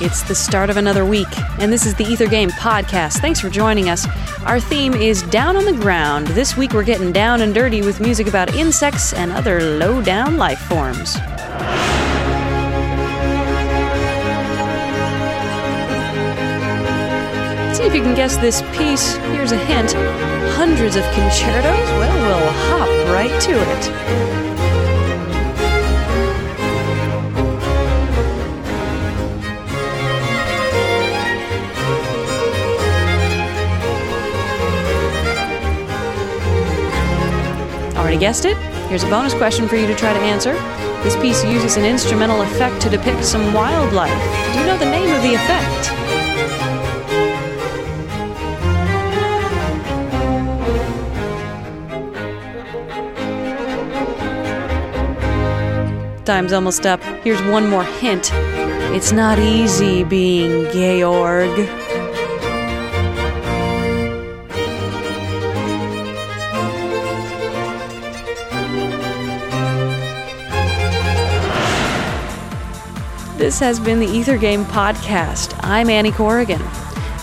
It's the start of another week, and this is the Ether Game Podcast. Thanks for joining us. Our theme is Down on the Ground. This week we're getting down and dirty with music about insects and other low down life forms. See if you can guess this piece. Here's a hint hundreds of concertos? Well, we'll hop right to it. Already guessed it? Here's a bonus question for you to try to answer. This piece uses an instrumental effect to depict some wildlife. Do you know the name of the effect? Time's almost up. Here's one more hint. It's not easy being Georg. This has been the Ether Game Podcast. I'm Annie Corrigan.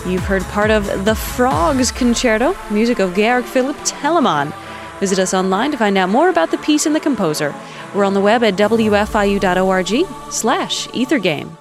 You've heard part of The Frogs Concerto, music of Georg Philipp Telemann. Visit us online to find out more about the piece and the composer. We're on the web at wfiu.org slash ethergame.